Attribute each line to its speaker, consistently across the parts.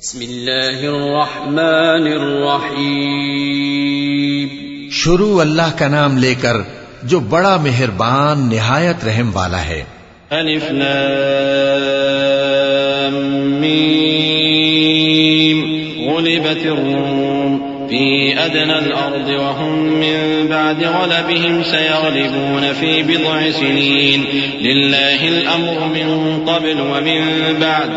Speaker 1: بسم اللہ الرحمن الرحیم شروع اللہ کا نام لے کر جو بڑا مہربان نہایت رحم والا ہے الف لام میم غلبت الروم فی ادنى الارض وهم من بعد غلبهم سيغلبون في بضع سنين لله الامر من قبل ومن بعد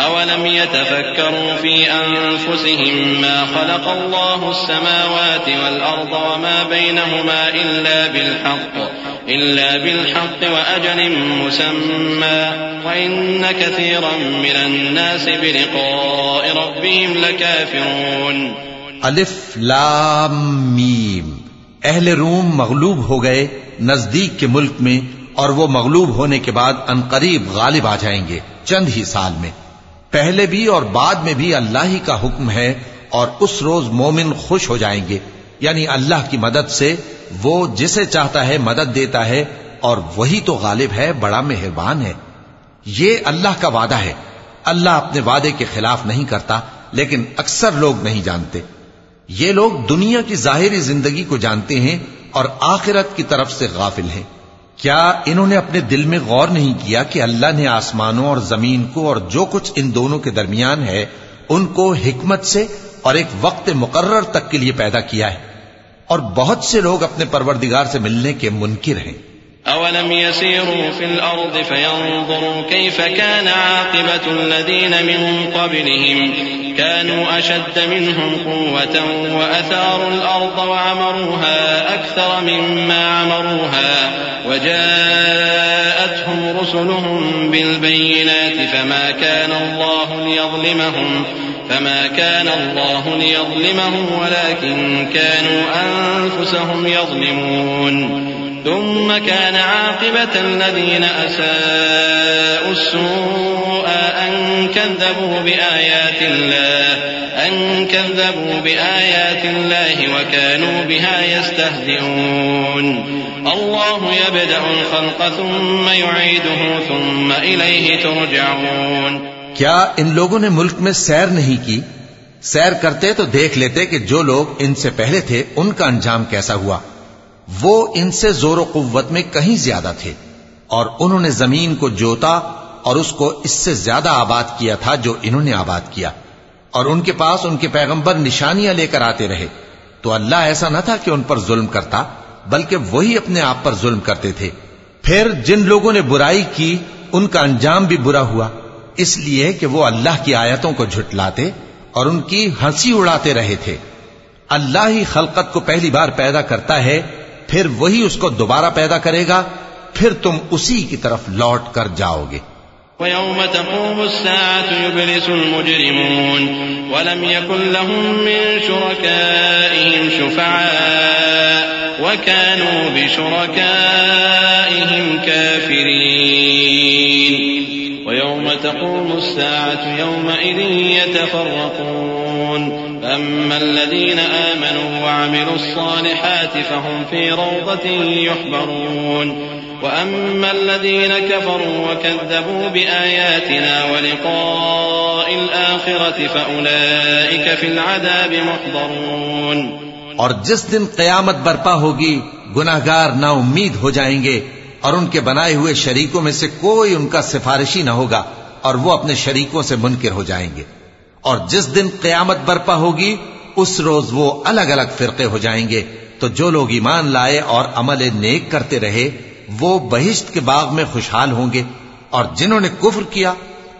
Speaker 1: أولم يتفكروا في أنفسهم ما خلق الله السماوات والأرض وما بينهما إلا بالحق إلا بالحق وأجل مسمى وإن كثيرا من الناس بلقاء ربهم
Speaker 2: لكافرون الف لام ميم أهل روم مغلوب هو گئے نزدیک کے ملک میں اور وہ مغلوب ہونے کے بعد انقریب غالب آ جائیں گے چند ہی سال میں پہلے بھی اور بعد میں بھی اللہ ہی کا حکم ہے اور اس روز مومن خوش ہو جائیں گے یعنی اللہ کی مدد سے وہ جسے چاہتا ہے مدد دیتا ہے اور وہی تو غالب ہے بڑا مہربان ہے یہ اللہ کا وعدہ ہے اللہ اپنے وعدے کے خلاف نہیں کرتا لیکن اکثر لوگ نہیں جانتے یہ لوگ دنیا کی ظاہری زندگی کو جانتے ہیں اور آخرت کی طرف سے غافل ہیں کیا انہوں نے اپنے دل میں غور نہیں کیا کہ اللہ نے آسمانوں اور زمین کو اور جو کچھ ان دونوں کے درمیان ہے ان کو حکمت سے اور ایک وقت مقرر تک کے لیے پیدا کیا ہے اور بہت سے لوگ اپنے پروردگار سے ملنے کے منکر ہیں
Speaker 1: أولم يسيروا في الأرض فينظروا كيف كان عاقبة الذين من قبلهم كانوا أشد منهم قوة وأثاروا الأرض وعمروها أكثر مما عمروها وجاءتهم رسلهم بالبينات فما كان الله ليظلمهم فما كان الله ليظلمهم ولكن كانوا أنفسهم يظلمون ثم كان عاقبة الذين أساءوا السوء أن كذبوا بآيات الله أن كذبوا
Speaker 2: بآيات الله وكانوا بها يستهزئون الله يبدأ الخلق ثم يعيده ثم إليه ترجعون ان لوگوں نے ملک میں سیر
Speaker 1: نہیں
Speaker 2: کی سیر کرتے تو دیکھ لیتے کہ جو لوگ ان سے پہلے تھے ان کا انجام کیسا
Speaker 1: ہوا
Speaker 2: وہ ان سے زور و قوت میں کہیں زیادہ تھے اور انہوں نے زمین کو جوتا اور اس کو اس سے زیادہ آباد کیا تھا جو انہوں نے آباد کیا اور ان کے پاس ان کے پیغمبر نشانیاں لے کر آتے رہے تو اللہ ایسا نہ تھا کہ ان پر ظلم کرتا بلکہ وہی اپنے آپ پر ظلم کرتے تھے پھر جن لوگوں نے برائی کی ان کا انجام بھی برا ہوا اس لیے کہ وہ اللہ کی آیتوں کو جھٹلاتے اور ان کی ہنسی اڑاتے رہے تھے اللہ ہی خلقت کو پہلی بار پیدا کرتا ہے پھر وہی اس کو دوبارہ پیدا کرے گا پھر تم اسی کی طرف لوٹ کر
Speaker 1: جاؤ گے وَلَمْ يَكُنْ پوسا تب شُرَكَائِهِمْ شوق وَكَانُوا بِشُرَكَائِهِمْ كَافِرِينَ وَيَوْمَ تَقُومُ السَّاعَةُ يَوْمَئِذٍ يَتَفَرَّقُونَ فأما الذين آمنوا وعملوا الصالحات فهم في روضة يحبرون وأما الذين كفروا وكذبوا بآياتنا ولقاء الآخرة فأولئك في العذاب
Speaker 2: محضرون برپا ہوگی گناہگار نا امید ہو جائیں گے اور ان کے بنائے ہوئے شریکوں میں سے کوئی ان کا سفارشی نہ ہوگا اور وہ اپنے شریکوں سے منکر ہو جائیں گے اور جس دن قیامت برپا ہوگی اس روز وہ الگ الگ فرقے ہو جائیں گے تو جو لوگ ایمان لائے اور عمل نیک کرتے رہے وہ بہشت کے باغ میں خوشحال ہوں گے اور جنہوں نے کفر کیا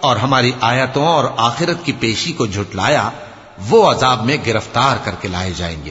Speaker 2: اور ہماری آیتوں اور آخرت کی پیشی کو جھٹلایا وہ عذاب میں گرفتار کر کے لائے جائیں گے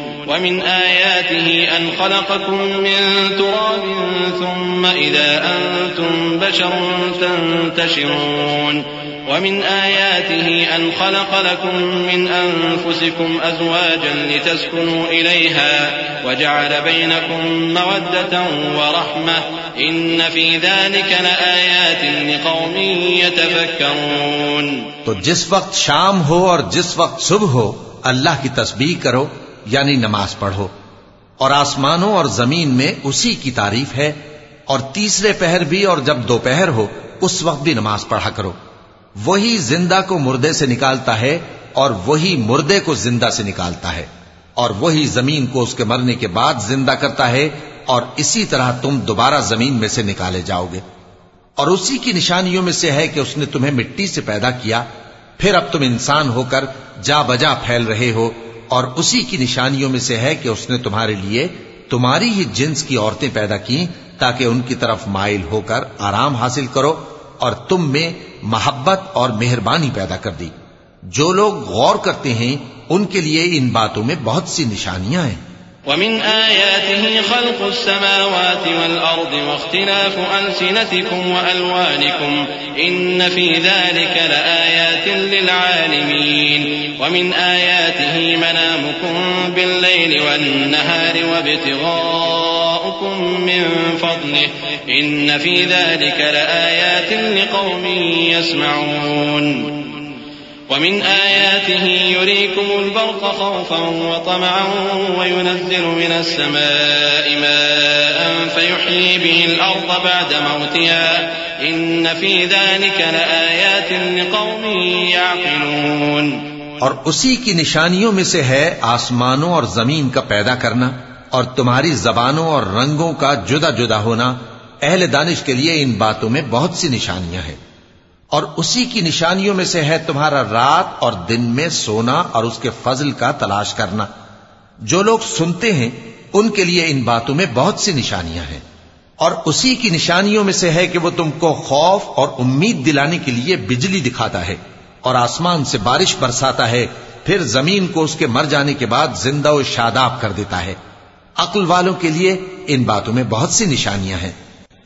Speaker 1: ومن آياته أن خلقكم من تراب ثم إذا أنتم بشر تنتشرون ومن آياته أن خلق لكم من أنفسكم أزواجا لتسكنوا إليها وجعل بينكم مودة ورحمة إن في ذلك لآيات لقوم يتفكرون تو جس وقت شام ہو اور
Speaker 2: جس وقت
Speaker 1: صبح ہو اللہ کی
Speaker 2: تسبیح کرو یعنی نماز پڑھو اور آسمانوں اور زمین میں اسی کی تعریف ہے اور تیسرے پہر بھی اور جب دوپہر ہو اس وقت بھی نماز پڑھا کرو وہی زندہ کو مردے سے نکالتا ہے اور وہی مردے کو زندہ سے نکالتا ہے اور وہی زمین کو اس کے مرنے کے بعد زندہ کرتا ہے اور اسی طرح تم دوبارہ زمین میں سے نکالے جاؤ گے اور اسی کی نشانیوں میں سے ہے کہ اس نے تمہیں مٹی سے پیدا کیا پھر اب تم انسان ہو کر جا بجا پھیل رہے ہو اور اسی کی نشانیوں میں سے ہے کہ اس نے تمہارے لیے تمہاری ہی جنس کی عورتیں پیدا کی تاکہ ان کی طرف مائل ہو کر آرام حاصل کرو اور تم میں محبت اور مہربانی پیدا کر دی جو لوگ غور کرتے ہیں ان کے لیے ان باتوں میں بہت سی نشانیاں ہیں
Speaker 1: ومن آياته خلق السماوات والأرض واختلاف ألسنتكم وألوانكم إن في ذلك لآيات للعالمين ومن آياته منامكم بالليل والنهار وابتغاؤكم من فضله إن في ذلك لآيات لقوم يسمعون ومن آياته يريكم البرق خوفا وطمعا وينزل من السماء ماء فيحيي به الأرض بعد موتها إن في ذلك
Speaker 2: لآيات لقوم يعقلون اور اسی کی نشانیوں میں سے ہے آسمانوں اور زمین کا پیدا کرنا اور تمہاری زبانوں اور رنگوں کا جدا جدا ہونا اہل دانش کے لیے ان باتوں میں بہت سی نشانیاں ہیں اور اسی کی نشانیوں میں سے ہے تمہارا رات اور دن میں سونا اور اس کے فضل کا تلاش کرنا جو لوگ سنتے ہیں ان کے لیے ان باتوں میں بہت سی نشانیاں ہیں اور اسی کی نشانیوں میں سے ہے کہ وہ تم کو خوف اور امید دلانے کے لیے بجلی دکھاتا ہے اور آسمان سے بارش برساتا ہے پھر زمین کو اس کے مر جانے کے بعد زندہ و شاداب کر دیتا ہے عقل والوں کے لیے ان باتوں میں بہت سی نشانیاں ہیں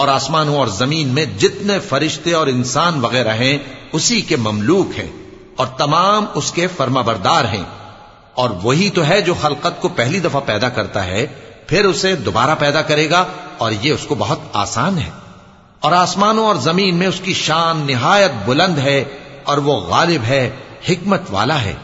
Speaker 2: اور آسمانوں اور زمین میں جتنے فرشتے اور انسان وغیرہ ہیں اسی کے مملوک ہیں اور تمام اس کے فرما بردار ہیں اور وہی تو ہے جو خلقت کو پہلی دفعہ پیدا کرتا ہے پھر اسے دوبارہ پیدا کرے گا اور یہ اس کو بہت آسان ہے اور آسمانوں اور زمین میں اس کی شان نہایت بلند ہے اور وہ غالب ہے حکمت والا ہے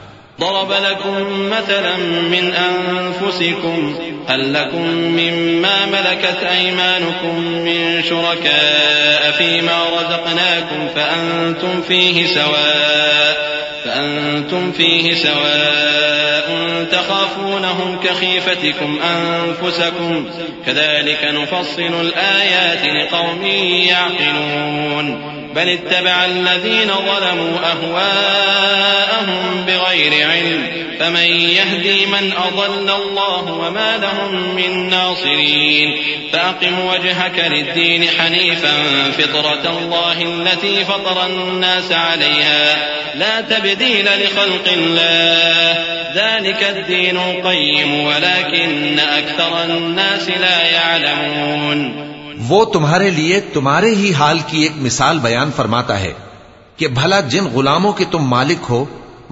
Speaker 1: ضرب لكم مثلا من أنفسكم هل لكم مما ملكت أيمانكم من شركاء فيما رزقناكم فأنتم فيه سواء فأنتم فيه سواء تخافونهم كخيفتكم أنفسكم كذلك نفصل الآيات لقوم يعقلون بل اتبع الذين ظلموا أهواءهم بغير علم فمن يهدي من أضل الله وما لهم من ناصرين فأقم وجهك للدين حنيفا فطرة الله التي فطر الناس عليها لا تبديل لخلق الله ذلك الدين القيم ولكن أكثر الناس لا يعلمون
Speaker 2: وہ تمہارے لیے تمہارے ہی حال کی ایک مثال بیان فرماتا ہے کہ بھلا جن غلاموں کے تم مالک ہو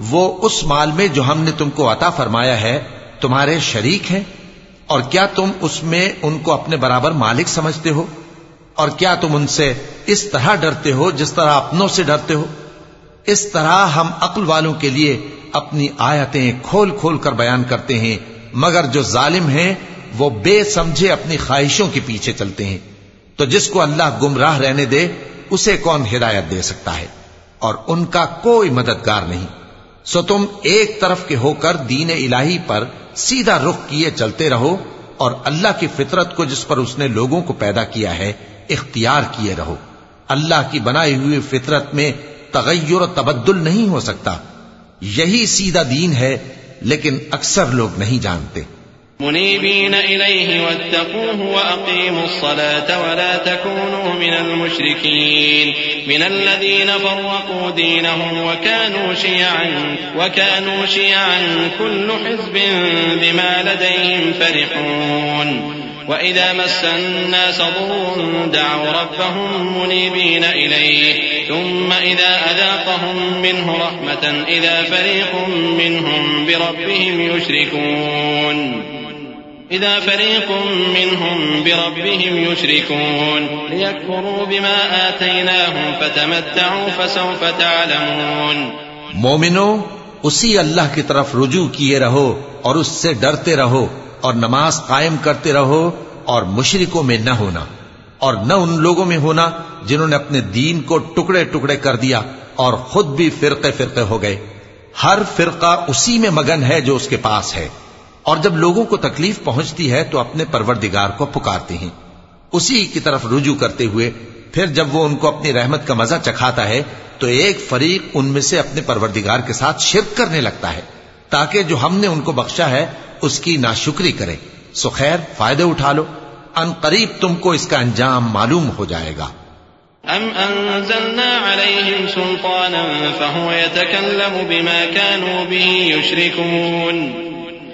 Speaker 2: وہ اس مال میں جو ہم نے تم کو عطا فرمایا ہے تمہارے شریک ہیں اور کیا تم اس میں ان کو اپنے برابر مالک سمجھتے ہو اور کیا تم ان سے اس طرح ڈرتے ہو جس طرح اپنوں سے ڈرتے ہو اس طرح ہم عقل والوں کے لیے اپنی آیتیں کھول کھول کر بیان کرتے ہیں مگر جو ظالم ہیں وہ بے سمجھے اپنی خواہشوں کے پیچھے چلتے ہیں تو جس کو اللہ گمراہ رہنے دے اسے کون ہدایت دے سکتا ہے اور ان کا کوئی مددگار نہیں سو تم ایک طرف کے ہو کر دین الہی پر سیدھا رخ کیے چلتے رہو اور اللہ کی فطرت کو جس پر اس نے لوگوں کو پیدا کیا ہے اختیار کیے رہو اللہ کی بنائی ہوئی فطرت میں تغیر و تبدل نہیں ہو سکتا یہی سیدھا دین ہے لیکن اکثر لوگ نہیں جانتے
Speaker 1: منيبين إليه واتقوه وأقيموا الصلاة ولا تكونوا من المشركين من الذين فرقوا دينهم وكانوا شيعا وكانوا شيعا كل حزب بما لديهم فرحون وإذا مس الناس ضر دعوا ربهم منيبين إليه ثم إذا أذاقهم منه رحمة إذا فريق منهم بربهم يشركون إذا فريق منهم بربهم يشركون ليكفروا بما آتيناهم فتمتعوا فسوف تعلمون
Speaker 2: مومنو اسی اللہ کی طرف رجوع کیے رہو اور اس سے ڈرتے رہو اور نماز قائم کرتے رہو اور مشرکوں میں نہ ہونا اور نہ ان لوگوں میں ہونا جنہوں نے اپنے دین کو ٹکڑے ٹکڑے کر دیا اور خود بھی فرقے فرقے ہو گئے ہر فرقہ اسی میں مگن ہے جو اس کے پاس ہے اور جب لوگوں کو تکلیف پہنچتی ہے تو اپنے پروردگار کو پکارتے ہیں اسی کی طرف رجوع کرتے ہوئے پھر جب وہ ان کو اپنی رحمت کا مزہ چکھاتا ہے تو ایک فریق ان میں سے اپنے پروردگار کے ساتھ شرک کرنے لگتا ہے تاکہ جو ہم نے ان کو بخشا ہے اس کی ناشکری کرے خیر فائدے اٹھا لو ان قریب تم کو اس کا انجام معلوم ہو جائے گا
Speaker 1: عليهم سلطانا فهو يتكلم بما كانوا به يشركون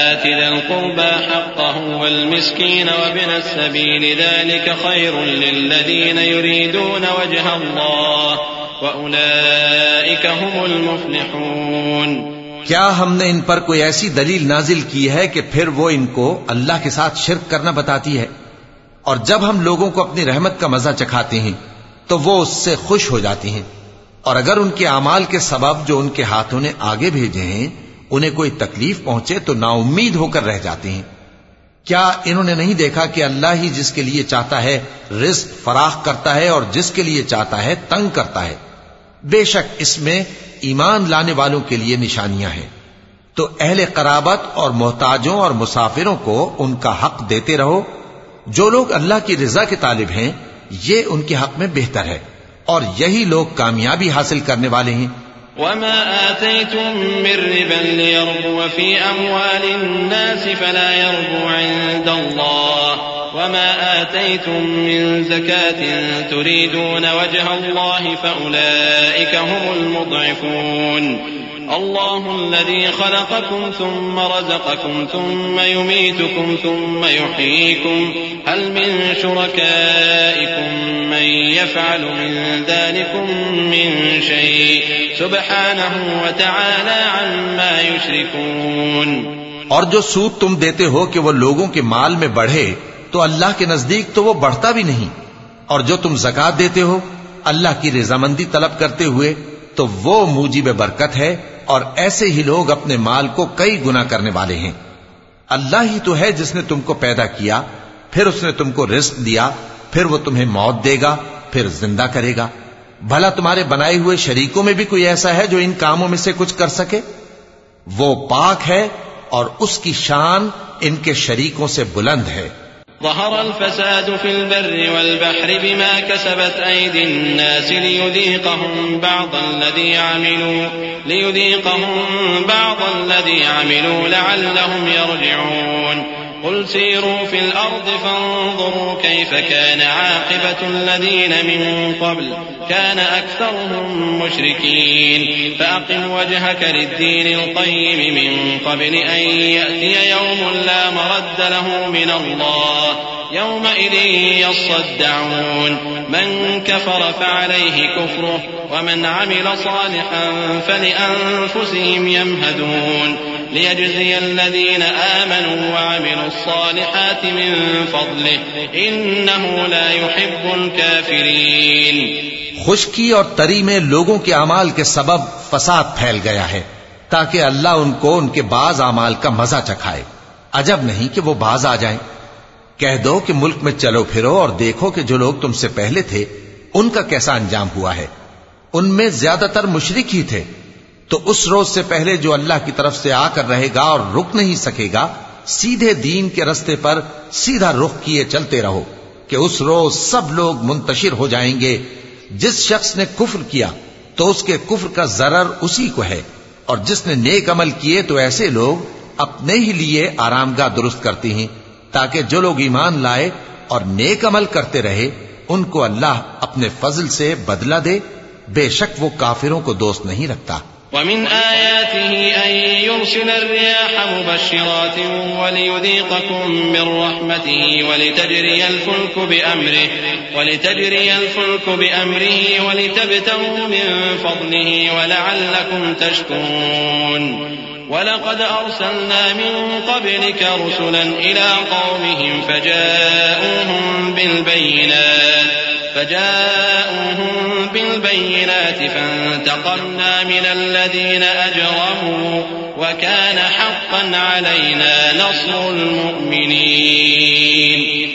Speaker 1: آت ذا القربى حقه والمسكين وابن السبيل ذلك خير للذين
Speaker 2: يريدون وجه الله وأولئك هم المفلحون کیا ہم نے ان پر کوئی ایسی دلیل نازل کی ہے کہ پھر وہ ان کو اللہ کے ساتھ شرک کرنا بتاتی ہے اور جب ہم لوگوں کو اپنی رحمت کا مزہ چکھاتے ہیں تو وہ اس سے خوش ہو جاتی ہیں اور اگر ان کے اعمال کے سبب جو ان کے ہاتھوں نے آگے بھیجے ہیں انہیں کوئی تکلیف پہنچے تو نا امید ہو کر رہ جاتے ہیں کیا انہوں نے نہیں دیکھا کہ اللہ ہی جس کے لیے چاہتا ہے رزق فراخ کرتا ہے اور جس کے لیے چاہتا ہے تنگ کرتا ہے بے شک اس میں ایمان لانے والوں کے لیے نشانیاں ہیں تو اہل قرابت اور محتاجوں اور مسافروں کو ان کا حق دیتے رہو جو لوگ اللہ کی رضا کے طالب ہیں یہ ان کے حق میں بہتر ہے اور یہی لوگ کامیابی حاصل کرنے والے ہیں
Speaker 1: وما آتيتم من ربا ليربو في أموال الناس فلا يربو عند الله وما آتيتم من زكاة تريدون وجه الله فأولئك هم المضعفون الله الذي خلقكم ثم رزقكم ثم يميتكم ثم يحييكم هل من من من من شركائكم يفعل شيء سبحانه وتعالى عما يشركون
Speaker 2: اور جو سود تم دیتے ہو کہ وہ لوگوں کے مال میں بڑھے تو اللہ کے نزدیک تو وہ بڑھتا بھی نہیں اور جو تم زکات دیتے ہو اللہ کی رضامندی طلب کرتے ہوئے تو وہ موجی میں برکت ہے اور ایسے ہی لوگ اپنے مال کو کئی گنا کرنے والے ہیں اللہ ہی تو ہے جس نے تم کو پیدا کیا پھر اس نے تم کو رزق دیا پھر وہ تمہیں موت دے گا پھر زندہ کرے گا بھلا تمہارے بنائے ہوئے شریکوں میں بھی کوئی ایسا ہے جو ان کاموں میں سے کچھ کر سکے وہ پاک ہے اور اس کی شان ان کے شریکوں سے بلند ہے
Speaker 1: ظهر الفساد في البر والبحر بما كسبت أيدي الناس ليذيقهم بعض الذي عملوا ليذيقهم بعض الذي عملوا لعلهم يرجعون قل سيروا في الأرض فانظروا كيف كان عاقبة الذين من قبل كان أكثرهم مشركين فأقم وجهك للدين القيم من قبل أن يأتي يوم لا مرد له من الله يومئذ يصدعون من كفر فعليه كفره ومن عمل صالحا فلأنفسهم يمهدون
Speaker 2: خشکی اور تری میں لوگوں کے اعمال کے سبب فساد پھیل گیا ہے تاکہ اللہ ان کو ان کے بعض اعمال کا مزہ چکھائے عجب نہیں کہ وہ باز آ جائیں کہہ دو کہ ملک میں چلو پھرو اور دیکھو کہ جو لوگ تم سے پہلے تھے ان کا کیسا انجام ہوا ہے ان میں زیادہ تر مشرق ہی تھے تو اس روز سے پہلے جو اللہ کی طرف سے آ کر رہے گا اور رک نہیں سکے گا سیدھے دین کے رستے پر سیدھا رخ کیے چلتے رہو کہ اس روز سب لوگ منتشر ہو جائیں گے جس شخص نے کفر کیا تو اس کے کفر کا ضرر اسی کو ہے اور جس نے نیک عمل کیے تو ایسے لوگ اپنے ہی لیے آرام گاہ درست کرتی ہیں تاکہ جو لوگ ایمان لائے اور نیک عمل کرتے رہے ان کو اللہ اپنے فضل سے بدلہ دے بے شک وہ کافروں کو دوست نہیں رکھتا
Speaker 1: ومن آياته أن يرسل الرياح مبشرات وليذيقكم من رحمته ولتجري الفلك بأمره ولتجري الفلك بأمره ولتبتغوا من فضله ولعلكم تشكرون ولقد أرسلنا من قبلك رسلا إلى قومهم فجاءوهم بالبينات فجاءوهم بالبينات فانتقمنا من الذين أجرموا وكان حقا علينا نصر المؤمنين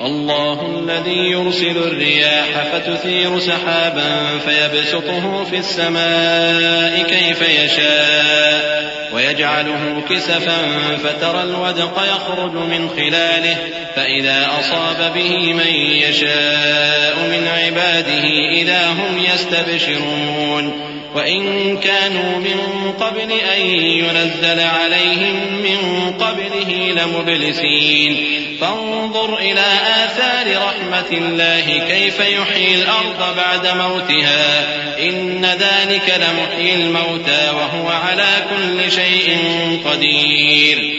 Speaker 1: الله الذي يرسل الرياح فتثير سحابا فيبسطه في السماء كيف يشاء ويجعله كسفا فترى الودق يخرج من خلاله فإذا أصاب به من يشاء من عباده إذا هم يستبشرون وَإِن كَانُوا مِن قَبْلِ أَن يُنَزَّلَ عَلَيْهِم مِّن قَبْلِهِ لَمُبْلِسِينَ فَانظُرْ إِلَى آثَارِ رَحْمَتِ اللَّهِ كَيْفَ يُحْيِي الْأَرْضَ بَعْدَ مَوْتِهَا إِنَّ ذَلِكَ لَمُحْيِي الْمَوْتَى وَهُوَ عَلَى كُلِّ شَيْءٍ قَدِيرٌ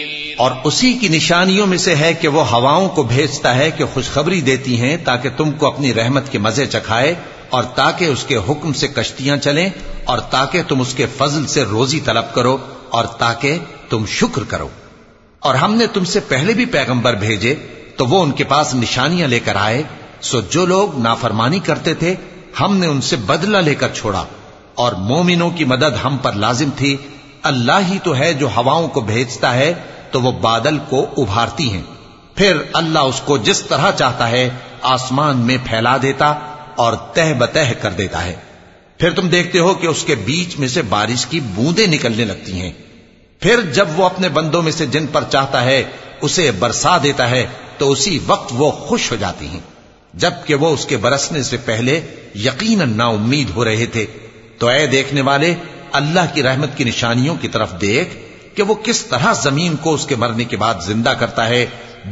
Speaker 2: اور اسی کی نشانیوں میں سے ہے کہ وہ ہواؤں کو بھیجتا ہے کہ خوشخبری دیتی ہیں تاکہ تم کو اپنی رحمت کے مزے چکھائے اور تاکہ اس کے حکم سے کشتیاں چلیں اور تاکہ تم اس کے فضل سے روزی طلب کرو اور تاکہ تم شکر کرو اور ہم نے تم سے پہلے بھی پیغمبر بھیجے تو وہ ان کے پاس نشانیاں لے کر آئے سو جو لوگ نافرمانی کرتے تھے ہم نے ان سے بدلہ لے کر چھوڑا اور مومنوں کی مدد ہم پر لازم تھی اللہ ہی تو ہے جو ہواؤں کو بھیجتا ہے تو وہ بادل کو ابھارتی ہیں پھر اللہ اس کو جس طرح چاہتا ہے آسمان میں پھیلا دیتا اور تہ بتہ کر دیتا ہے پھر تم دیکھتے ہو کہ اس کے بیچ میں سے بارش کی بوندیں نکلنے لگتی ہیں پھر جب وہ اپنے بندوں میں سے جن پر چاہتا ہے اسے برسا دیتا ہے تو اسی وقت وہ خوش ہو جاتی ہیں جب کہ وہ اس کے برسنے سے پہلے یقینا نا امید ہو رہے تھے تو اے دیکھنے والے اللہ کی رحمت کی نشانیوں کی طرف دیکھ کہ وہ کس طرح زمین کو اس کے مرنے کے بعد زندہ کرتا ہے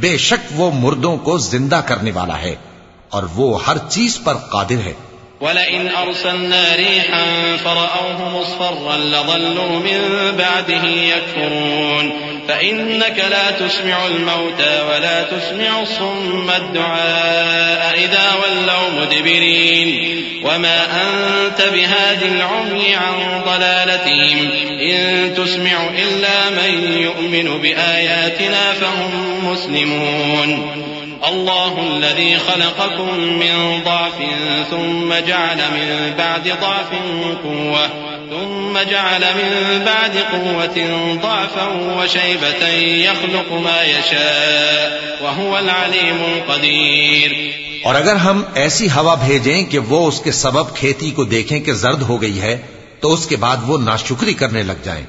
Speaker 2: بے شک وہ مردوں کو زندہ کرنے والا ہے اور وہ ہر چیز پر قادر
Speaker 1: ہے ولئن أرسلنا ريحا فرأوه مصفرا لظلوا من بعده يكفرون فإنك لا تسمع الموتى ولا تسمع الصم الدعاء إذا ولوا مدبرين وما أنت بهاد العمي عن ضلالتهم إن تسمع إلا من يؤمن بآياتنا فهم مسلمون اللہ العليم
Speaker 2: القدير اور اگر ہم ایسی ہوا بھیجیں کہ وہ اس کے سبب کھیتی کو دیکھیں کہ زرد ہو گئی ہے تو اس کے بعد وہ ناشکری کرنے لگ جائیں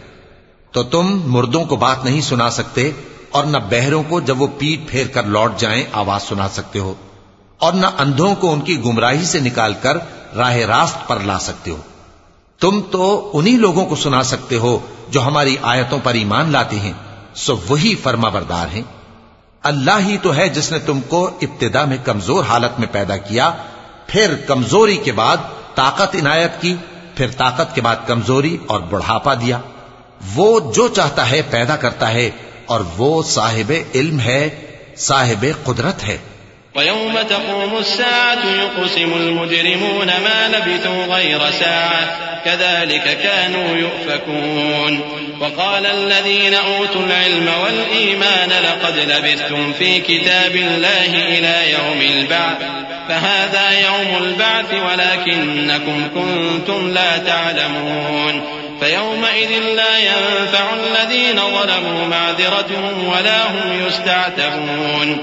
Speaker 2: تو تم مردوں کو بات نہیں سنا سکتے اور نہ بہروں کو جب وہ پیٹ پھیر کر لوٹ جائیں آواز سنا سکتے ہو اور نہ اندھوں کو ان کی گمراہی سے نکال کر راہ راست پر لا سکتے ہو تم تو انہی لوگوں کو سنا سکتے ہو جو ہماری آیتوں پر ایمان لاتے ہیں سو وہی فرما بردار ہیں اللہ ہی تو ہے جس نے تم کو ابتدا میں کمزور حالت میں پیدا کیا پھر کمزوری کے بعد طاقت عنایت کی پھر طاقت کے بعد کمزوری اور بڑھاپا دیا وہ جو چاہتا ہے پیدا کرتا ہے اور وہ صاحب علم ہے صاحب قدرت ہے
Speaker 1: ويوم تقوم الساعة يقسم المجرمون ما لبثوا غير ساعة كذلك كانوا يؤفكون وقال الذين أوتوا العلم والإيمان لقد لبثتم في كتاب الله إلى يوم البعث فهذا يوم البعث ولكنكم كنتم لا تعلمون فيومئذ لا ينفع الذين ظلموا معذرتهم ولا هم يستعتبون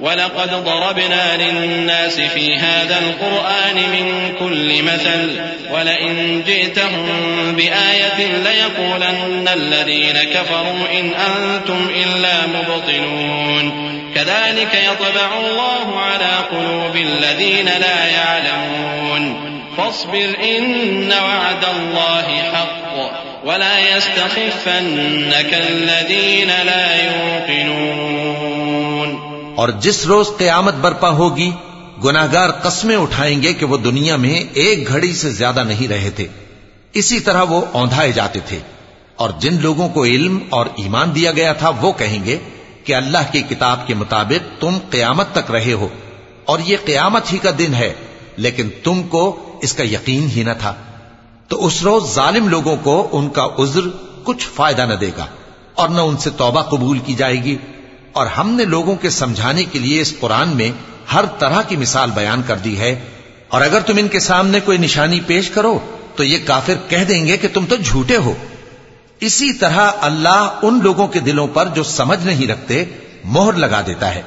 Speaker 1: ولقد ضربنا للناس في هذا القرآن من كل مثل ولئن جئتهم بآية ليقولن الذين كفروا إن أنتم إلا مبطلون كذلك يطبع الله على قلوب الذين لا يعلمون فاصبر إن وعد الله حق ولا يستخفنك الذين لا يوقنون اور جس روز قیامت برپا ہوگی گناہگار قسمیں اٹھائیں گے کہ وہ
Speaker 2: دنیا میں ایک گھڑی سے زیادہ نہیں رہے تھے اسی طرح وہ اوندھائے جاتے تھے اور جن لوگوں کو علم اور ایمان دیا گیا تھا وہ کہیں گے کہ اللہ کی کتاب کے مطابق تم قیامت تک رہے ہو اور یہ قیامت ہی کا دن ہے لیکن تم کو اس کا یقین ہی نہ تھا تو اس روز ظالم لوگوں کو ان کا عذر کچھ فائدہ نہ دے گا اور نہ ان سے توبہ قبول کی جائے گی اور ہم نے لوگوں کے سمجھانے کے لیے اس قرآن میں ہر طرح کی مثال بیان کر دی ہے اور اگر تم ان کے سامنے کوئی نشانی پیش کرو تو یہ کافر کہہ دیں گے کہ تم تو جھوٹے ہو اسی طرح اللہ ان لوگوں کے دلوں پر جو سمجھ نہیں رکھتے مہر لگا دیتا ہے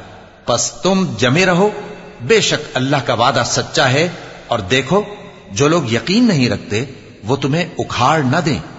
Speaker 2: پس تم جمے رہو بے شک اللہ کا وعدہ سچا ہے اور دیکھو جو لوگ یقین نہیں رکھتے وہ تمہیں اکھاڑ نہ دیں